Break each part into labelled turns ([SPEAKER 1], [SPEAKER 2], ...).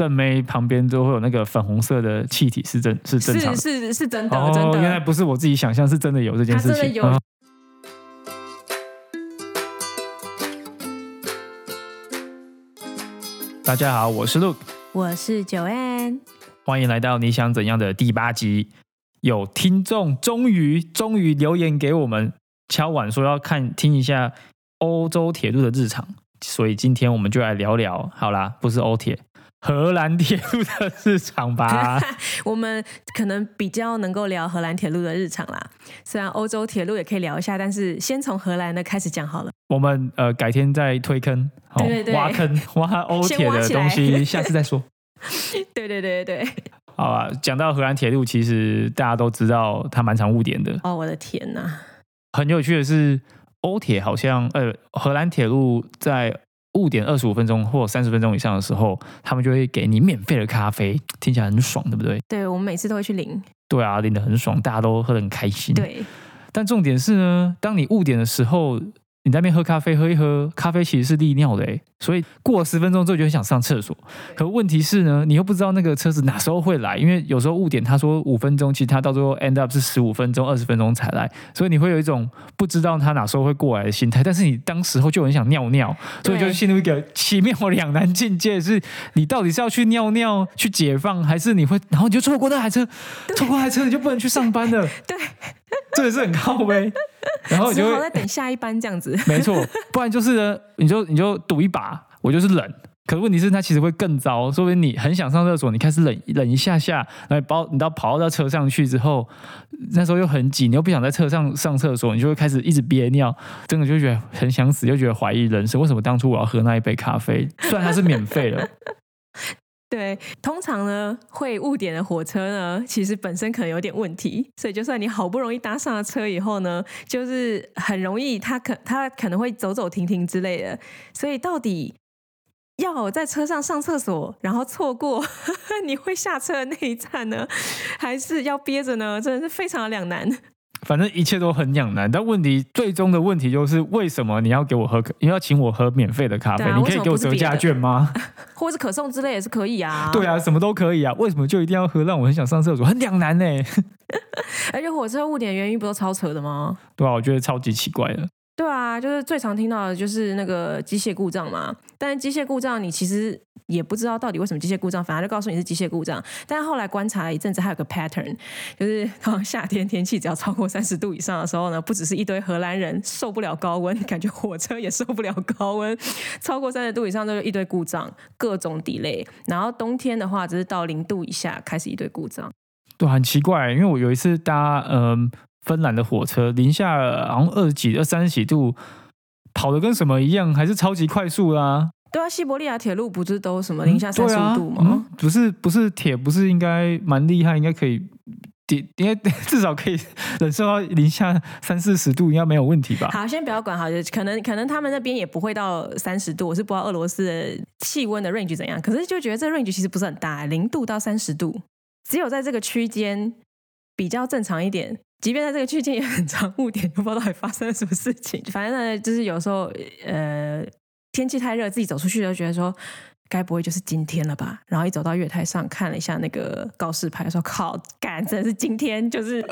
[SPEAKER 1] 正妹旁边都会有那个粉红色的气体，是真是正常
[SPEAKER 2] 是
[SPEAKER 1] 的。
[SPEAKER 2] 是是真的，
[SPEAKER 1] 哦，
[SPEAKER 2] 真的，
[SPEAKER 1] 原来不是我自己想象，是真的有这件事情。
[SPEAKER 2] 真的有
[SPEAKER 1] 嗯大家好，我是 Luke，
[SPEAKER 2] 我是九安，
[SPEAKER 1] 欢迎来到你想怎样的第八集。有听众终于终于留言给我们，敲碗说要看听一下欧洲铁路的日常，所以今天我们就来聊聊。好啦，不是欧铁，荷兰铁路的日常吧。
[SPEAKER 2] 我们可能比较能够聊荷兰铁路的日常啦。虽然欧洲铁路也可以聊一下，但是先从荷兰的开始讲好了。
[SPEAKER 1] 我们呃改天再推坑，哦
[SPEAKER 2] 对对对
[SPEAKER 1] 挖坑 挖欧铁的东西，下次再说。
[SPEAKER 2] 对对对对对，
[SPEAKER 1] 好吧，讲到荷兰铁路，其实大家都知道它蛮常误点的。
[SPEAKER 2] 哦，我的天哪！
[SPEAKER 1] 很有趣的是，欧铁好像呃，荷兰铁路在误点二十五分钟或三十分钟以上的时候，他们就会给你免费的咖啡，听起来很爽，对不对？
[SPEAKER 2] 对我们每次都会去领。
[SPEAKER 1] 对啊，领的很爽，大家都喝得很开心。，
[SPEAKER 2] 对，
[SPEAKER 1] 但重点是呢，当你误点的时候，你在那边喝咖啡，喝一喝，咖啡其实是利尿的诶，所以过了十分钟之后就很想上厕所。可问题是呢，你又不知道那个车子哪时候会来，因为有时候误点他说五分钟，其实他到最后 end up 是十五分钟、二十分钟才来，所以你会有一种不知道他哪时候会过来的心态。但是你当时候就很想尿尿，所以就陷入一个奇妙两难境界：是你到底是要去尿尿去解放，还是你会然后你就错过那台车，错过那台车你就不能去上班了。
[SPEAKER 2] 对，
[SPEAKER 1] 这也是很靠背。然后你就会
[SPEAKER 2] 好再等下一班这样子。
[SPEAKER 1] 没错，不然就是呢，你就你就赌一把，我就是冷。可是问题是，它其实会更糟。说不定你很想上厕所，你开始忍忍一下下，然后你包你到跑到车上去之后，那时候又很挤，你又不想在车上上厕所，你就会开始一直憋尿，真的就觉得很想死，就觉得怀疑人生。为什么当初我要喝那一杯咖啡？虽然它是免费的，
[SPEAKER 2] 对，通常呢会误点的火车呢，其实本身可能有点问题，所以就算你好不容易搭上了车以后呢，就是很容易它可它可能会走走停停之类的，所以到底要在车上上厕所，然后错过 你会下车的那一站呢，还是要憋着呢？真的是非常的两难。
[SPEAKER 1] 反正一切都很两难。但问题最终的问题就是，为什么你要给我喝？你要请我喝免费的咖啡？
[SPEAKER 2] 啊
[SPEAKER 1] 你可以给我折价券吗？
[SPEAKER 2] 或是可送之类也是可以啊。
[SPEAKER 1] 对啊，什么都可以啊，为什么就一定要喝？让我很想上厕所，很两难呢。
[SPEAKER 2] 而且火车误点原因不都超扯的吗？
[SPEAKER 1] 对啊，我觉得超级奇怪的。
[SPEAKER 2] 对啊，就是最常听到的就是那个机械故障嘛。但是机械故障你其实也不知道到底为什么机械故障，反而就告诉你是机械故障。但是后来观察了一阵子，还有个 pattern，就是 夏天天气只要超过三十度以上的时候呢，不只是一堆荷兰人受不了高温，感觉火车也受不了高温，超过三十度以上就是一堆故障，各种 delay。然后冬天的话，只是到零度以下开始一堆故障。
[SPEAKER 1] 对，很奇怪，因为我有一次搭嗯、芬兰的火车，零下好像二十几、二三十几度，跑的跟什么一样，还是超级快速啦、
[SPEAKER 2] 对啊，西伯利亚铁路不是都什么零下三十五度吗？
[SPEAKER 1] 嗯，不是不是铁，不是应该蛮厉害，应该可以。应应该 至少可以忍受到零下三四十度，应该没有问题吧？
[SPEAKER 2] 好，先不要管好，就可能可能他们那边也不会到三十度，我是不知道俄罗斯的气温的 range 怎样，可是就觉得这 range 其实不是很大，零度到三十度，只有在这个区间比较正常一点。即便在这个区间也很长误点，都不知道到底发生了什么事情。反正呢，就是有时候呃天气太热，自己走出去就觉得说。该不会就是今天了吧？然后一走到月台上看了一下那个告示牌，说：“靠，干，真的是今天，就是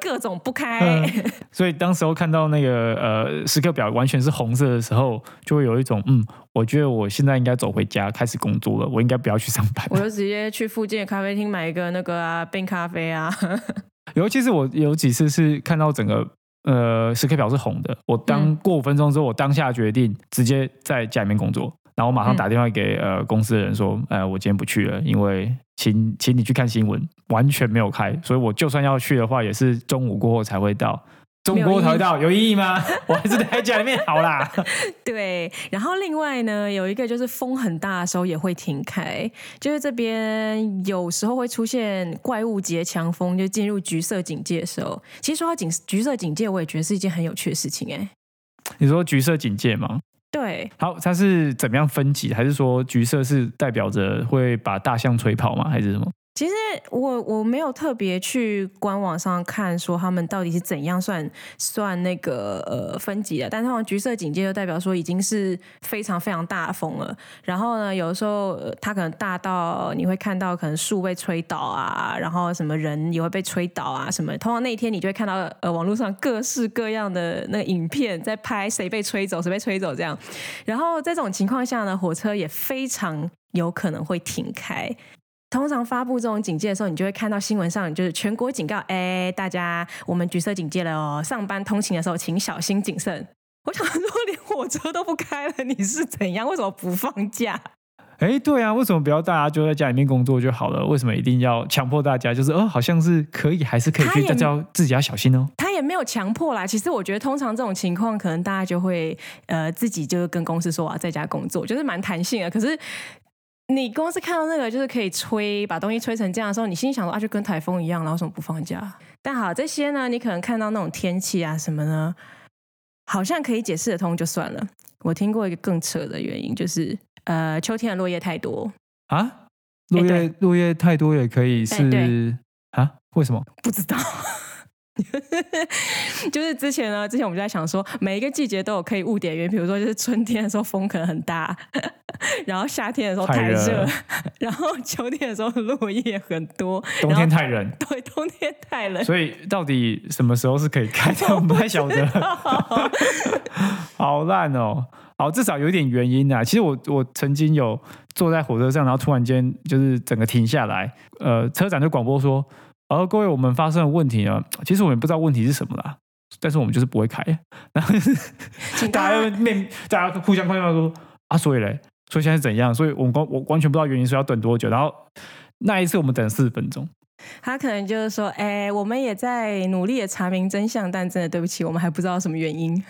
[SPEAKER 2] 各种不开。
[SPEAKER 1] 嗯所以当时候看到那个呃时刻表完全是红色的时候，就会有一种嗯，我觉得我现在应该走回家开始工作了，我应该不要去上班。
[SPEAKER 2] 我就直接去附近的咖啡厅买一个那个啊冰咖啡啊。
[SPEAKER 1] 尤其是我有几次是看到整个呃时刻表是红的，我当
[SPEAKER 2] 嗯
[SPEAKER 1] 过五分钟之后，我当下决定直接在家里面工作，然后我马上打电话给、呃公司的人说，呃我今天不去了，因为请请你去看新闻，完全没有开，所以我就算要去的话，也是中午过后才会到。中午过后才会到，有意义吗？我还是待在家里面好啦。
[SPEAKER 2] 对，然后另外呢，有一个就是风很大的时候也会停开，就是这边有时候会出现怪物级的强风，就进入橘色警戒的时候。其实说到警橘色警戒，我也觉得是一件很有趣的事情哎。
[SPEAKER 1] 你说橘色警戒吗？
[SPEAKER 2] 对，
[SPEAKER 1] 好，它是怎么样分级？还是说橘色是代表着会把大象吹跑吗？还是什么？
[SPEAKER 2] 其实我我没有特别去官网上看说他们到底是怎样算算那个呃分级的，但是橘色警戒就代表说已经是非常非常大风了。然后呢，有的时候它可能大到你会看到可能树被吹倒啊，然后什么人也会被吹倒啊什么。通常那一天你就会看到呃网络上各式各样的那个影片在拍谁被吹走谁被吹走这样。然后在这种情况下呢，火车也非常有可能会停开。通常发布这种警戒的时候，你就会看到新闻上就是全国警告，哎，大家我们橘色警戒了哦，上班通勤的时候请小心谨慎。我想说，连火车都不开了，你是怎样？为什么不放假？
[SPEAKER 1] 哎，对啊，为什么不要大家就在家里面工作就好了？为什么一定要强迫大家？就是哦，好像是可以还是可以去，大家要自己要小心哦。
[SPEAKER 2] 他也没有强迫啦。其实我觉得，通常这种情况，可能大家就会呃自己就是跟公司说啊，在家工作，就是蛮弹性的。可是。你公司看到那个就是可以吹，把东西吹成这样的时候，你心里想说啊，就跟台风一样，然后为什么不放假？但好，这些呢，你可能看到那种天气啊什么呢，好像可以解释得通就算了。我听过一个更扯的原因，就是呃，秋天的落叶太多
[SPEAKER 1] 啊，落叶落叶太多也可以是啊？为什么？
[SPEAKER 2] 不知道。就是之前呢，之前我们就在想说，每一个季节都有可以误点原因，比如说就是春天的时候风可能很大，然后夏天的时候太热，然后秋天的时候落叶很多，
[SPEAKER 1] 冬天太冷，
[SPEAKER 2] 对，冬天太冷。
[SPEAKER 1] 所以到底什么时候是可以开的，我们不太晓得。好烂哦！好，至少有一点原因啊。其实我我曾经有坐在火车上，然后突然间就是整个停下来，呃，车长就广播说。而各位，我们发生的问题呢？其实我们不知道问题是什么啦，但是我们就是不会开。然后 大家面，大家互相看到说啊，所以嘞，所以现在是怎样？所以我们光我完全不知道原因，说要等多久。然后那一次我们等四十分钟。
[SPEAKER 2] 他可能就是说，哎，我们也在努力的查明真相，但真的对不起，我们还不知道什么原因。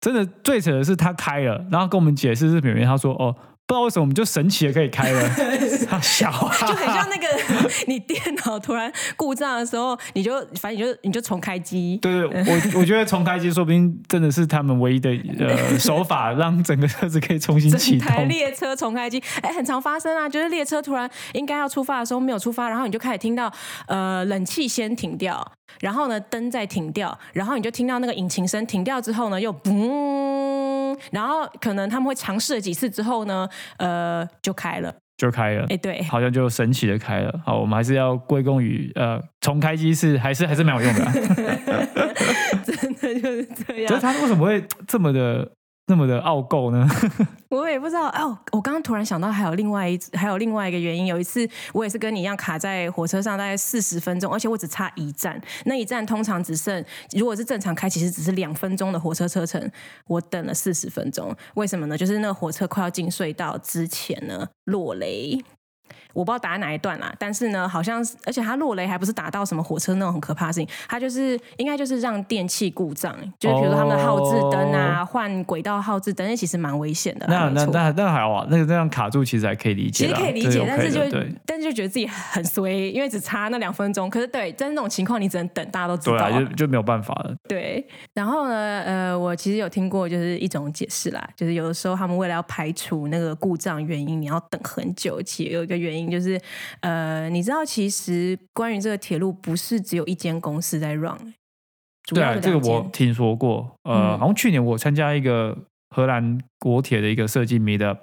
[SPEAKER 1] 真的最扯的是他开了，然后跟我们解释是原因，他说哦。不知道为什么我们就神奇的可以开了，小
[SPEAKER 2] 就很像那个 你电脑突然故障的时候，你就反正你就你就重开机。
[SPEAKER 1] 对对，我我觉得重开机说不定真的是他们唯一的呃 手法，让整个车子可以重新启动。
[SPEAKER 2] 台列车重开机，哎，很常发生啊，就是列车突然应该要出发的时候没有出发，然后你就开始听到呃冷气先停掉，然后呢灯再停掉，然后你就听到那个引擎声停掉之后呢又嘣。然后可能他们会尝试了几次之后呢，呃，就开了，
[SPEAKER 1] 就开了。
[SPEAKER 2] 哎，对，
[SPEAKER 1] 好像就神奇的开了。好，我们还是要归功于呃，重开机是还是还是蛮有用的。
[SPEAKER 2] 真的就是这样。
[SPEAKER 1] 就是他为什么会这么的？那么的傲够呢？
[SPEAKER 2] 我也不知道。哦，我刚刚突然想到，还有另外一还有另外一个原因。有一次，我也是跟你一样卡在火车上，大概四十分钟，而且我只差一站。那一站通常只剩，如果是正常开，其实只是两分钟的火车车程。我等了四十分钟，为什么呢？就是那个火车快要进隧道之前呢，落雷。我不知道打在哪一段啦，但是呢，好像而且它落雷还不是打到什么火车那种很可怕的事情，它就是应该就是让电器故障，就是比如说他们的号志灯啊，换轨道号志灯，那其实蛮危险的。
[SPEAKER 1] 那那那那还好啊，那个那样卡住其实还可以理解，
[SPEAKER 2] 其实可以理解，但是就但是就觉得自己很衰，因为只差那两分钟。可是对，在那种情况你只能等，大家都知道，
[SPEAKER 1] 就就没有办法了。
[SPEAKER 2] 对，然后呢，呃，我其实有听过就是一种解释啦，就是有的时候他们为了要排除那个故障原因，你要等很久，其实有一个原因。就是，呃，你知道，其实关于这个铁路，不是只有一间公司在 run，
[SPEAKER 1] 对啊，这个我听说过。呃，好像去年我参加一个荷兰国铁的一个设计 meet up，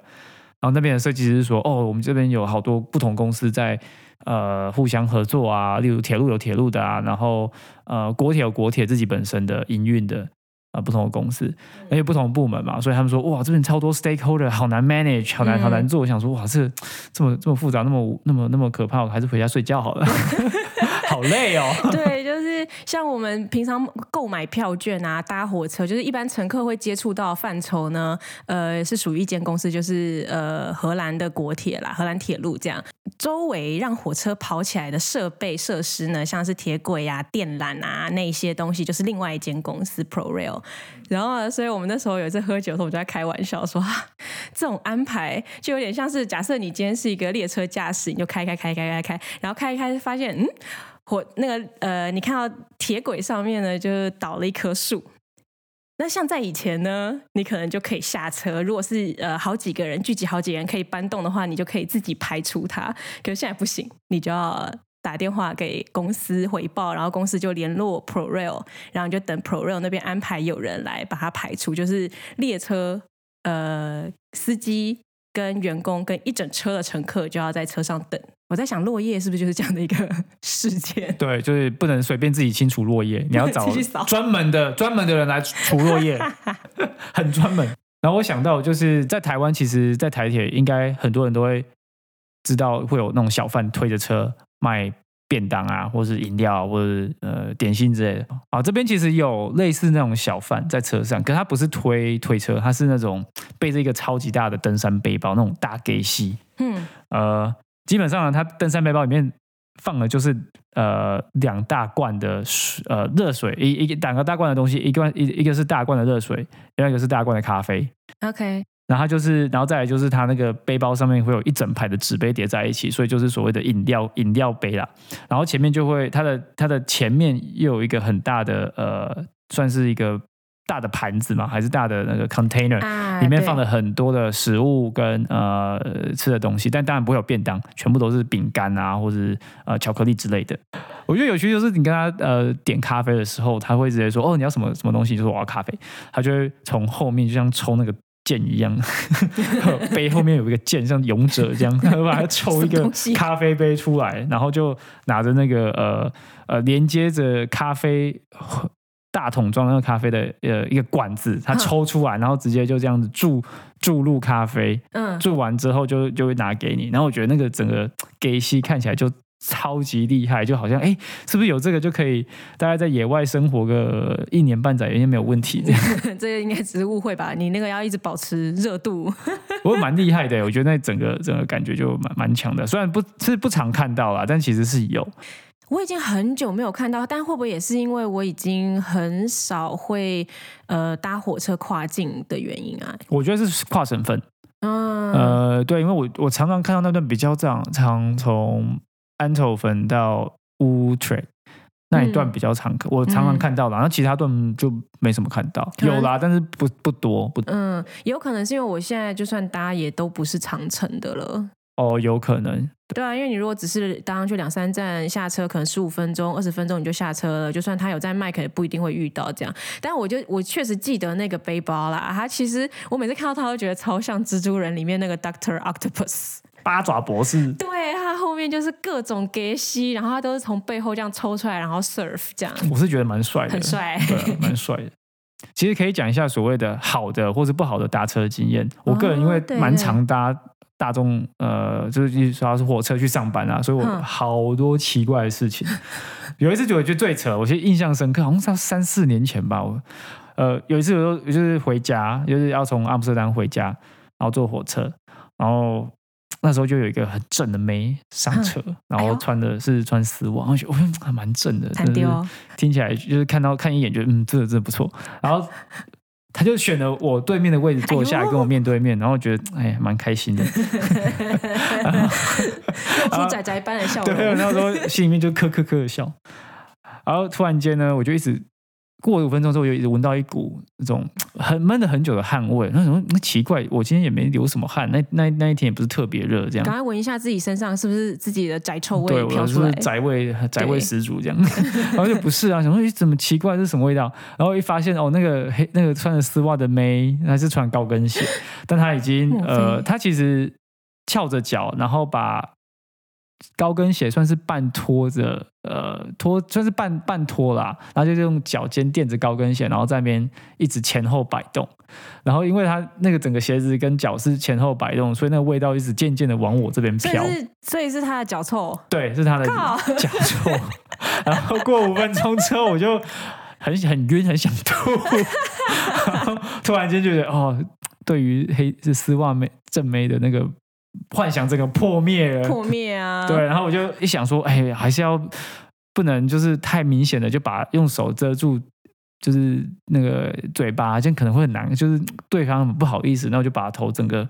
[SPEAKER 1] 然后那边的设计师说，哦，我们这边有好多不同公司在呃互相合作啊，例如铁路有铁路的啊，然后呃国铁有国铁自己本身的营运的。啊，不同的公司，而且不同的部门嘛，所以他们说，哇，这边超多 stakeholder，好难 manage，好难，好难做。我想说，哇，这 这么这么复杂，那么那么那么可怕，我还是回家睡觉好了，好累哦。
[SPEAKER 2] 对，就是像我们平常购买票券啊，搭火车，就是一般乘客会接触到范畴呢，呃，是属于一间公司，就是呃荷兰的国铁啦，荷兰铁路这样。周围让火车跑起来的设备设施呢，像是铁轨啊、电缆啊那些东西，就是另外一间公司 ProRail。然后，所以我们那时候有一次喝酒的时候，我们就在开玩笑说，这种安排就有点像是假设你今天是一个列车驾驶，你就开开开开开开，然后开一开发现，嗯，火那个呃，你看到铁轨上面呢，就倒了一棵树。那像在以前呢，你可能就可以下车。如果是呃好几个人聚集，好几个人可以搬动的话，你就可以自己排除它。可是现在不行，你就要打电话给公司回报，然后公司就联络 ProRail，然后就等 ProRail 那边安排有人来把它排除，就是列车呃司机。跟员工跟一整车的乘客就要在车上等。我在想落叶是不是就是这样的一个事件？
[SPEAKER 1] 对，就是不能随便自己清除落叶，你要找 专门的专门的人来除落叶，很专门。然后我想到就是在台湾，其实，在台铁应该很多人都会知道会有那种小贩推着车卖。便当啊，或是饮料，或者呃点心之类的啊。这边其实有类似那种小贩在车上，可他不是推推车，他是那种背着一个超级大的登山背包，那种大给西。嗯，呃，基本上呢，他登山背包里面放的就是呃两大罐的水，呃热水，一一两个大罐的东西，一罐一一个是大罐的热水，另外一个是大罐的咖啡。
[SPEAKER 2] OK。
[SPEAKER 1] 然后就是，然后再来就是，它那个背包上面会有一整排的纸杯叠在一起，所以就是所谓的饮料饮料杯啦。然后前面就会，它的它的前面又有一个很大的呃，算是一个大的盘子嘛，还是大的那个 container，里面放了很多的食物跟呃吃的东西，但当然不会有便当，全部都是饼干啊，或者呃巧克力之类的。我觉得有趣就是你跟他呃点咖啡的时候，他会直接说哦你要什么什么东西，就说我要咖啡，他就会从后面就像抽那个。剑一样，杯后面有一个剑，像勇者这样，把它抽一个咖啡杯出来，然后就拿着那个呃呃连接着咖啡大桶装那个咖啡的呃一个管子，它抽出来，然后直接就这样子注注入咖啡，嗯，注完之后就就会拿给你，然后我觉得那个整个给西看起来就。超级厉害，就好像哎，是不是有这个就可以大概在野外生活个一年半载，应该没有问题。这样，
[SPEAKER 2] 这个应该只是误会吧？你那个要一直保持热度。
[SPEAKER 1] 不过蛮厉害的，我觉得那整个整个感觉就蛮蛮强的。虽然不是不常看到啦，但其实是有。
[SPEAKER 2] 我已经很久没有看到，但会不会也是因为我已经很少会呃搭火车跨境的原因啊？
[SPEAKER 1] 我觉得是跨省份。嗯，呃，对，因为我我常常看到那段比较这样，常从。安头粉到乌特那一段比较常，我常常看到了，然后其他段就没什么看到，有啦，但是不不多不。
[SPEAKER 2] 嗯，有可能是因为我现在就算搭也都不是长程的了。
[SPEAKER 1] 哦，有可能。
[SPEAKER 2] 对啊，因为你如果只是搭上去两三站下车，可能十五分钟、二十分钟你就下车了，就算他有在卖，可能不一定会遇到这样。但我就我确实记得那个背包啦，他其实我每次看到他都觉得超像蜘蛛人里面那个 Doctor Octopus。
[SPEAKER 1] 八爪博士，
[SPEAKER 2] 对他后面就是各种给吸，然后他都是从背后这样抽出来，然后 surf 这样。
[SPEAKER 1] 我是觉得蛮帅的，
[SPEAKER 2] 很帅，
[SPEAKER 1] 对，蛮帅的。其实可以讲一下所谓的好的或是不好的搭车经验。我个人因为蛮常搭大众，呃，就是主要是火车去上班啊，所以我好多奇怪的事情。有一次我觉得最扯，我其实印象深刻，好像是三四年前吧。我呃有一次我就是回家，就是要从阿姆斯特丹回家，然后坐火车，然后。那时候就有一个很正的妹上车，然后穿的是穿丝袜，我觉得还蛮正的，听起来就是看到看一眼觉得嗯，这个真的不错。然后他就选了我对面的位置坐下，跟我面对面，然后觉得哎，蛮开心的，
[SPEAKER 2] 出仔仔般的笑容。
[SPEAKER 1] 对，然后说心里面就咯咯咯的笑。然后突然间呢，我就一直。过了五分钟之后，又一直闻到一股那种 很闷了很久的汗味。那什么，那奇怪，我今天也没流什么汗，那那那一天也不是特别热，这样。
[SPEAKER 2] 赶快闻一下自己身上是不是自己的宅臭味
[SPEAKER 1] 飘出来？宅味，宅味十足这样。然后就不是啊，想说怎么奇怪，这是什么味道？然后一发现哦，那个黑那个穿着丝袜的妹，她是穿高跟鞋，但她已经呃，她其实翘着脚，然后把。高跟鞋算是半拖着，呃，拖算是半半拖啦，然后就用脚尖垫着高跟鞋，然后在那边一直前后摆动，然后因为它那个整个鞋子跟脚是前后摆动，所以那个味道一直渐渐的往我这边飘，
[SPEAKER 2] 所以是他的脚臭，
[SPEAKER 1] 对，是他的脚臭，然后过五分钟 之后我就很很晕，很想吐，突然间觉得哦，对于黑是丝袜妹正妹的那个。幻想这个破灭了，
[SPEAKER 2] 破灭啊！
[SPEAKER 1] 对，然后我就一想说，哎，还是要不能就是太明显的就把用手遮住，就是那个嘴巴，这样可能会很难，就是对方不好意思，然后就把头整个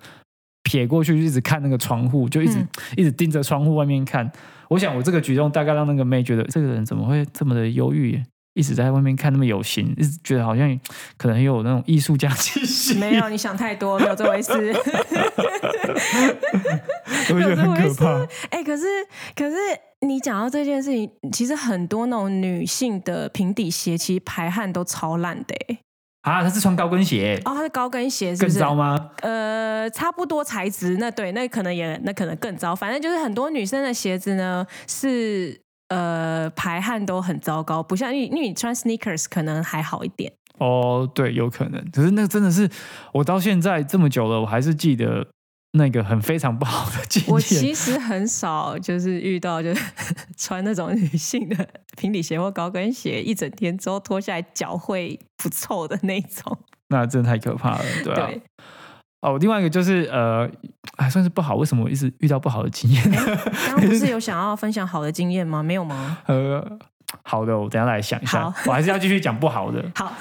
[SPEAKER 1] 撇过去，一直看那个窗户，就一直 一直盯着窗户外面看。我想我这个举动大概让那个妹觉得这个人怎么会这么的忧郁？一直在外面看那么有型，一直觉得好像可能很有那种艺术家气息。
[SPEAKER 2] 没有，你想太多，没有这回事。
[SPEAKER 1] 我觉得很可怕。
[SPEAKER 2] 哎、可是可是你讲到这件事情，其实很多那种女性的平底鞋，其实排汗都超烂的、欸。
[SPEAKER 1] 啊，他是穿高跟鞋，
[SPEAKER 2] 哦，它是高跟鞋，是
[SPEAKER 1] 更
[SPEAKER 2] 不是？
[SPEAKER 1] 糟吗？
[SPEAKER 2] 呃，差不多材质，那对，那可能也那可能更糟。反正就是很多女生的鞋子呢是呃排汗都很糟糕，不像因为因为你穿 sneakers 可能还好一点。
[SPEAKER 1] 哦，对，有可能。可是那个真的是，我到现在这么久了，我还是记得那个很非常不好的经
[SPEAKER 2] 我。其实很少就是遇到就是 穿那种女性的平底鞋或高跟鞋，一整天之后脱下来脚会不臭的那种。
[SPEAKER 1] 那真的太可怕了，对啊。
[SPEAKER 2] 对，
[SPEAKER 1] 哦，另外一个就是呃，还算是不好。为什么我一直遇到不好的经验？
[SPEAKER 2] 刚刚不是有 想要分享好的经验吗？没有吗？
[SPEAKER 1] 呃，好的，我等一下来想一下
[SPEAKER 2] 好。
[SPEAKER 1] 我还是要继续讲不好的，
[SPEAKER 2] 好，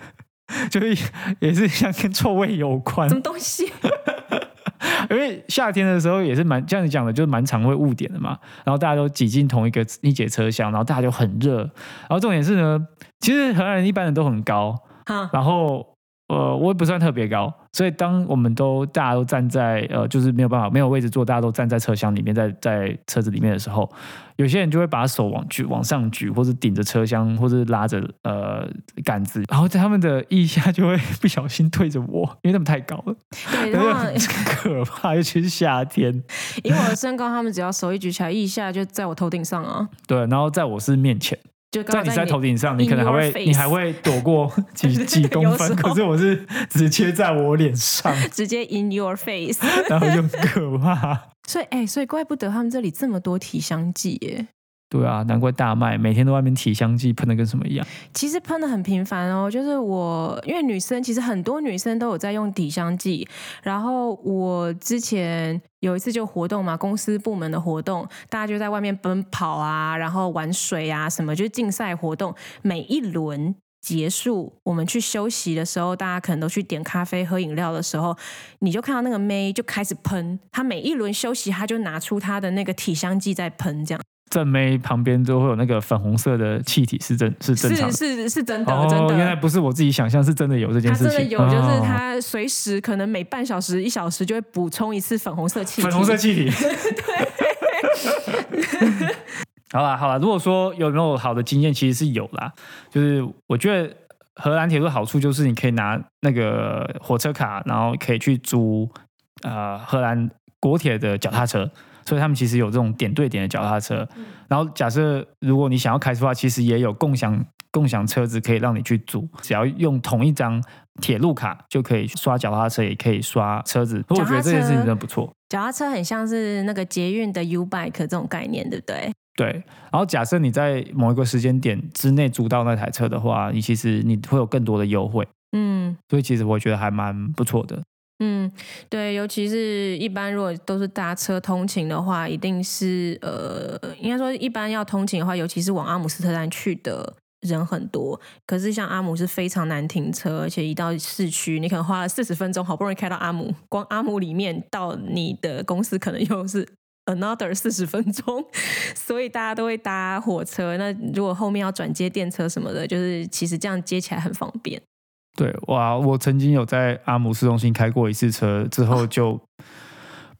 [SPEAKER 1] 就是也是像跟臭味有关
[SPEAKER 2] 什。么东西？
[SPEAKER 1] 因为夏天的时候也是蛮像你讲的，就是蛮常会误点的嘛。然后大家都挤进同一个一节车厢，然后大家就很热。然后重点是呢，其实荷兰人一般人都很高，
[SPEAKER 2] 哈，
[SPEAKER 1] 然后呃，我也不算特别高，所以当我们都大家都站在呃，就是没有办法没有位置坐，大家都站在车厢里面，在在车子里面的时候，有些人就会把手往举往上举，或者顶着车厢，或者拉着呃杆子，然后在他们的腋下就会不小心对着我，因为他们太高了，
[SPEAKER 2] 对，然后
[SPEAKER 1] 很可怕，尤其是夏天。
[SPEAKER 2] 以我的 身高，他们只要手一举起来，腋下就在我头顶上啊，
[SPEAKER 1] 对，然后在我是面前，
[SPEAKER 2] 就
[SPEAKER 1] 在你在头顶上，你可能还会你还会躲过几 几公分，可是我是直接在我脸上，
[SPEAKER 2] 直接 in your face。
[SPEAKER 1] 然后就很可怕。
[SPEAKER 2] 所以，哎、所以怪不得他们这里这么多体香剂耶。
[SPEAKER 1] 对啊，难怪大卖，每天都外面体香剂喷的跟什么一样。
[SPEAKER 2] 其实喷的很频繁哦，就是我因为女生其实很多女生都有在用体香剂，然后我之前有一次就活动嘛，公司部门的活动，大家就在外面奔跑啊，然后玩水啊什么，就是竞赛活动，每一轮。结束，我们去休息的时候，大家可能都去点咖啡、喝饮料的时候，你就看到那个妹就开始喷。她每一轮休息，她就拿出她的那个体香剂在喷，这样
[SPEAKER 1] 正妹旁边都会有那个粉红色的气体，是真是正常的。
[SPEAKER 2] 是是是真的，
[SPEAKER 1] 哦，
[SPEAKER 2] 真的。
[SPEAKER 1] 原来不是我自己想象，是真的有这件事情。
[SPEAKER 2] 真的有，就是
[SPEAKER 1] 哦
[SPEAKER 2] 他随时可能每半小时、一小时就会补充一次粉红色气体。
[SPEAKER 1] 粉红色气体。对好啦好啦，如果说有没有好的经验，其实是有啦。就是我觉得荷兰铁路好处就是你可以拿那个火车卡，然后可以去租呃荷兰国铁的脚踏车，所以他们其实有这种点对点的脚踏车。然后假设如果你想要开车的话，其实也有共享共享车子可以让你去租，只要用同一张铁路卡就可以刷脚踏车，也可以刷车子。我觉得这件事情真的不错。
[SPEAKER 2] 脚踏车很像是那个捷运的 U Bike 这种概念，对不对？
[SPEAKER 1] 对，然后假设你在某一个时间点之内租到那台车的话，你其实你会有更多的优惠，
[SPEAKER 2] 嗯
[SPEAKER 1] 所以其实我觉得还蛮不错的。
[SPEAKER 2] 嗯，对，尤其是一般如果都是搭车通勤的话，一定是呃，应该说一般要通勤的话，尤其是往阿姆斯特丹去的。人很多，可是像阿姆是非常难停车，而且一到市区，你可能花了四十分钟，好不容易开到阿姆，光阿姆里面到你的公司可能又是 another 四十分钟，所以大家都会搭火车。那如果后面要转接电车什么的，就是其实这样接起来很方便。
[SPEAKER 1] 对，哇，我曾经有在阿姆市中心开过一次车，之后就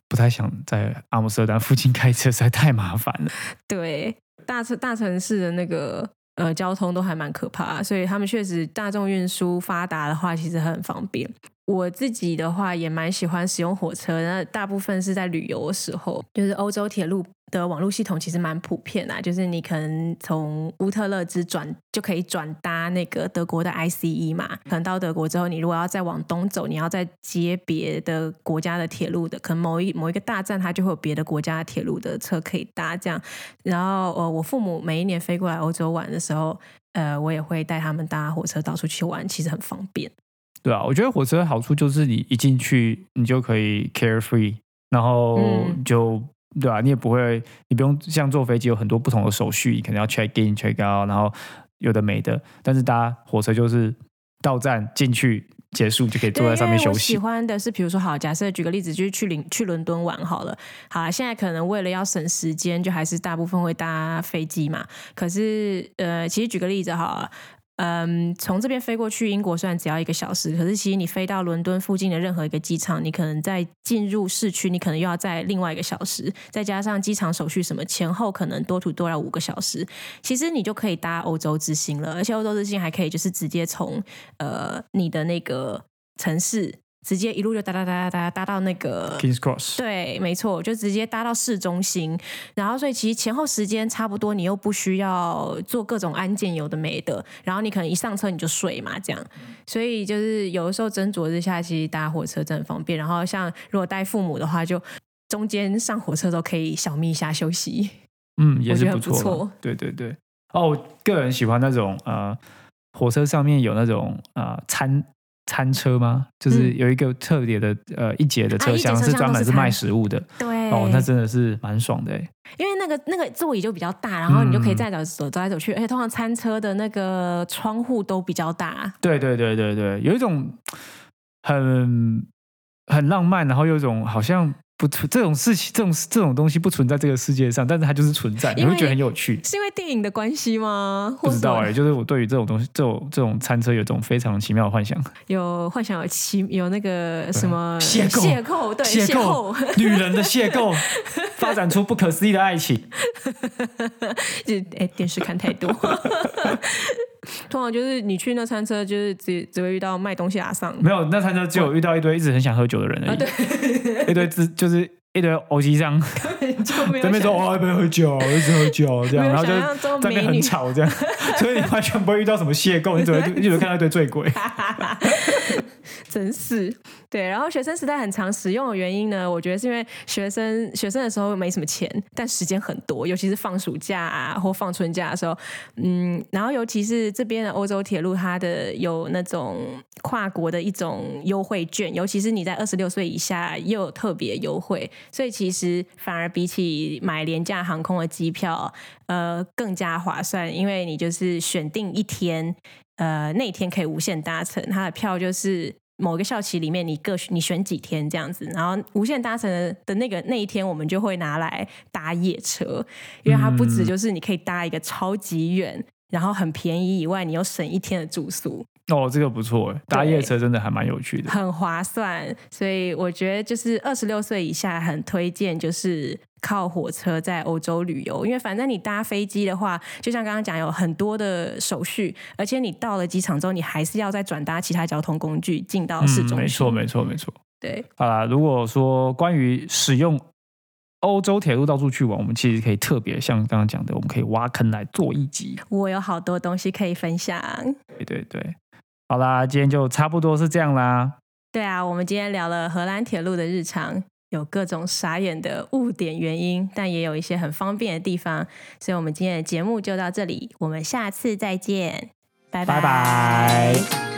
[SPEAKER 1] 不太想在阿姆斯特丹附近开车，实在太麻烦了。
[SPEAKER 2] 对，大城大城市的那个呃交通都还蛮可怕，所以他们确实大众运输发达的话，其实很方便。我自己的话也蛮喜欢使用火车，那大部分是在旅游的时候，就是欧洲铁路的网络系统其实蛮普遍啊，就是你可能从乌特勒支转就可以转搭那个德国的 ICE 嘛，可能到德国之后，你如果要再往东走，你要再接别的国家的铁路的，可能某一某一个大站它就会有别的国家的铁路的车可以搭这样。然后呃，我父母每一年飞过来欧洲玩的时候，呃，我也会带他们搭火车到处去玩，其实很方便。
[SPEAKER 1] 对啊，我觉得火车的好处就是你一进去，你就可以 carefree，然后
[SPEAKER 2] 嗯
[SPEAKER 1] 就、对啊，你也不会，你不用像坐飞机有很多不同的手续，你可能要 check in、check out，然后有的没的。但是搭火车就是到站进去，结束，就可以坐，在上面休
[SPEAKER 2] 息我喜
[SPEAKER 1] 息。
[SPEAKER 2] 欢的是，比如说，好，假设举个例子，就是去伦去伦敦玩好了。好啊，现在可能为了要省时间，就还是大部分会搭飞机嘛。可是，呃，其实举个例子好了。嗯，从这边飞过去英国虽然只要一个小时，可是其实你飞到伦敦附近的任何一个机场，你可能在进入市区，你可能又要在另外一个小时，再加上机场手续什么前后可能多途多要五个小时。其实你就可以搭欧洲之星了，而且欧洲之星还可以就是直接从呃你的那个城市直接一路就搭搭搭搭搭搭到那个
[SPEAKER 1] Kings Cross，
[SPEAKER 2] 对，没错，就直接搭到市中心，然后所以其实前后时间差不多，你又不需要做各种安检有的没的，然后你可能一上车你就睡嘛，这样，所以就是有的时候斟酌之下，其实搭火车真的很方便。然后像如果带父母的话，就中间上火车都可以小眯一下休息。
[SPEAKER 1] 嗯，也是不。
[SPEAKER 2] 不错
[SPEAKER 1] 对对对。哦，我个人喜欢那种呃，火车上面有那种呃餐餐车吗？就是
[SPEAKER 2] 嗯
[SPEAKER 1] 有一个特别的呃一节的车厢是专门是卖食物的。
[SPEAKER 2] 对，
[SPEAKER 1] 哦，那真的是蛮爽的哎。
[SPEAKER 2] 因为那个那个座椅就比较大，然后你就可以再走走走来走去，而且通常餐车的那个窗户都比较大。
[SPEAKER 1] 对对对对对，有一种很很浪漫，然后有一种好像不存这种事情，这种这种东西不存在这个世界上，但是它就是存在，你会觉得很有趣。
[SPEAKER 2] 是因为电影的关系吗？
[SPEAKER 1] 不知道哎、就是我对于这种东西，这种这种餐车有一种非常奇妙的幻想。
[SPEAKER 2] 有幻想有奇有那个什么
[SPEAKER 1] 邂逅
[SPEAKER 2] 邂逅，对
[SPEAKER 1] 邂
[SPEAKER 2] 逅，
[SPEAKER 1] 逅，女人的邂逅，发展出不可思议的爱情。
[SPEAKER 2] 就哎电视看太多。通常就是你去那餐车，就是只只会遇到卖东西阿上。
[SPEAKER 1] 没有，那餐车只有遇到一堆一直很想喝酒的人而
[SPEAKER 2] 啊，
[SPEAKER 1] 已，
[SPEAKER 2] 对，
[SPEAKER 1] 一堆只就是一堆欧吉桑
[SPEAKER 2] 就没有
[SPEAKER 1] 在那边说
[SPEAKER 2] 想
[SPEAKER 1] 哦，要不要喝酒，一直喝酒这样，然后就在那边很吵这样，所以你完全不会遇到什么邂逅，你只会 你只会看到一堆醉鬼。
[SPEAKER 2] 真是 对。然后学生时代很常使用的原因呢，我觉得是因为学生学生的时候没什么钱，但时间很多，尤其是放暑假啊或放春假的时候，嗯，然后尤其是这边的欧洲铁路，它的有那种跨国的一种优惠券，尤其是你在二十六岁以下又有特别优惠，所以其实反而比起买廉价航空的机票，呃，更加划算，因为你就是选定一天。呃，那一天可以无限搭乘，它的票就是某个校期里面你各你选几天这样子，然后无限搭乘的的那个那一天，我们就会拿来搭夜车，因为它不止就是你可以搭一个超级远，然后很便宜以外，你又省一天的住宿，
[SPEAKER 1] 哦，这个不错哎，搭夜车真的还蛮有趣的。
[SPEAKER 2] 很划算。所以我觉得就是二十六岁以下很推荐，就是靠火车在欧洲旅游，因为反正你搭飞机的话，就像刚刚讲有很多的手续，而且你到了机场之后，你还是要再转搭其他交通工具进到市中心。
[SPEAKER 1] 嗯，没错，没错，没错。
[SPEAKER 2] 对，
[SPEAKER 1] 好啦，如果说关于使用欧洲铁路到处去玩，我们其实可以特别像刚刚讲的，我们可以挖坑来做一集。
[SPEAKER 2] 我有好多东西可以分享。
[SPEAKER 1] 对对对，好啦，今天就差不多是这样啦。
[SPEAKER 2] 对啊，我们今天聊了荷兰铁路的日常，有各种傻眼的误点原因，但也有一些很方便的地方。所以，我们今天的节目就到这里，我们下次再见，拜
[SPEAKER 1] 拜拜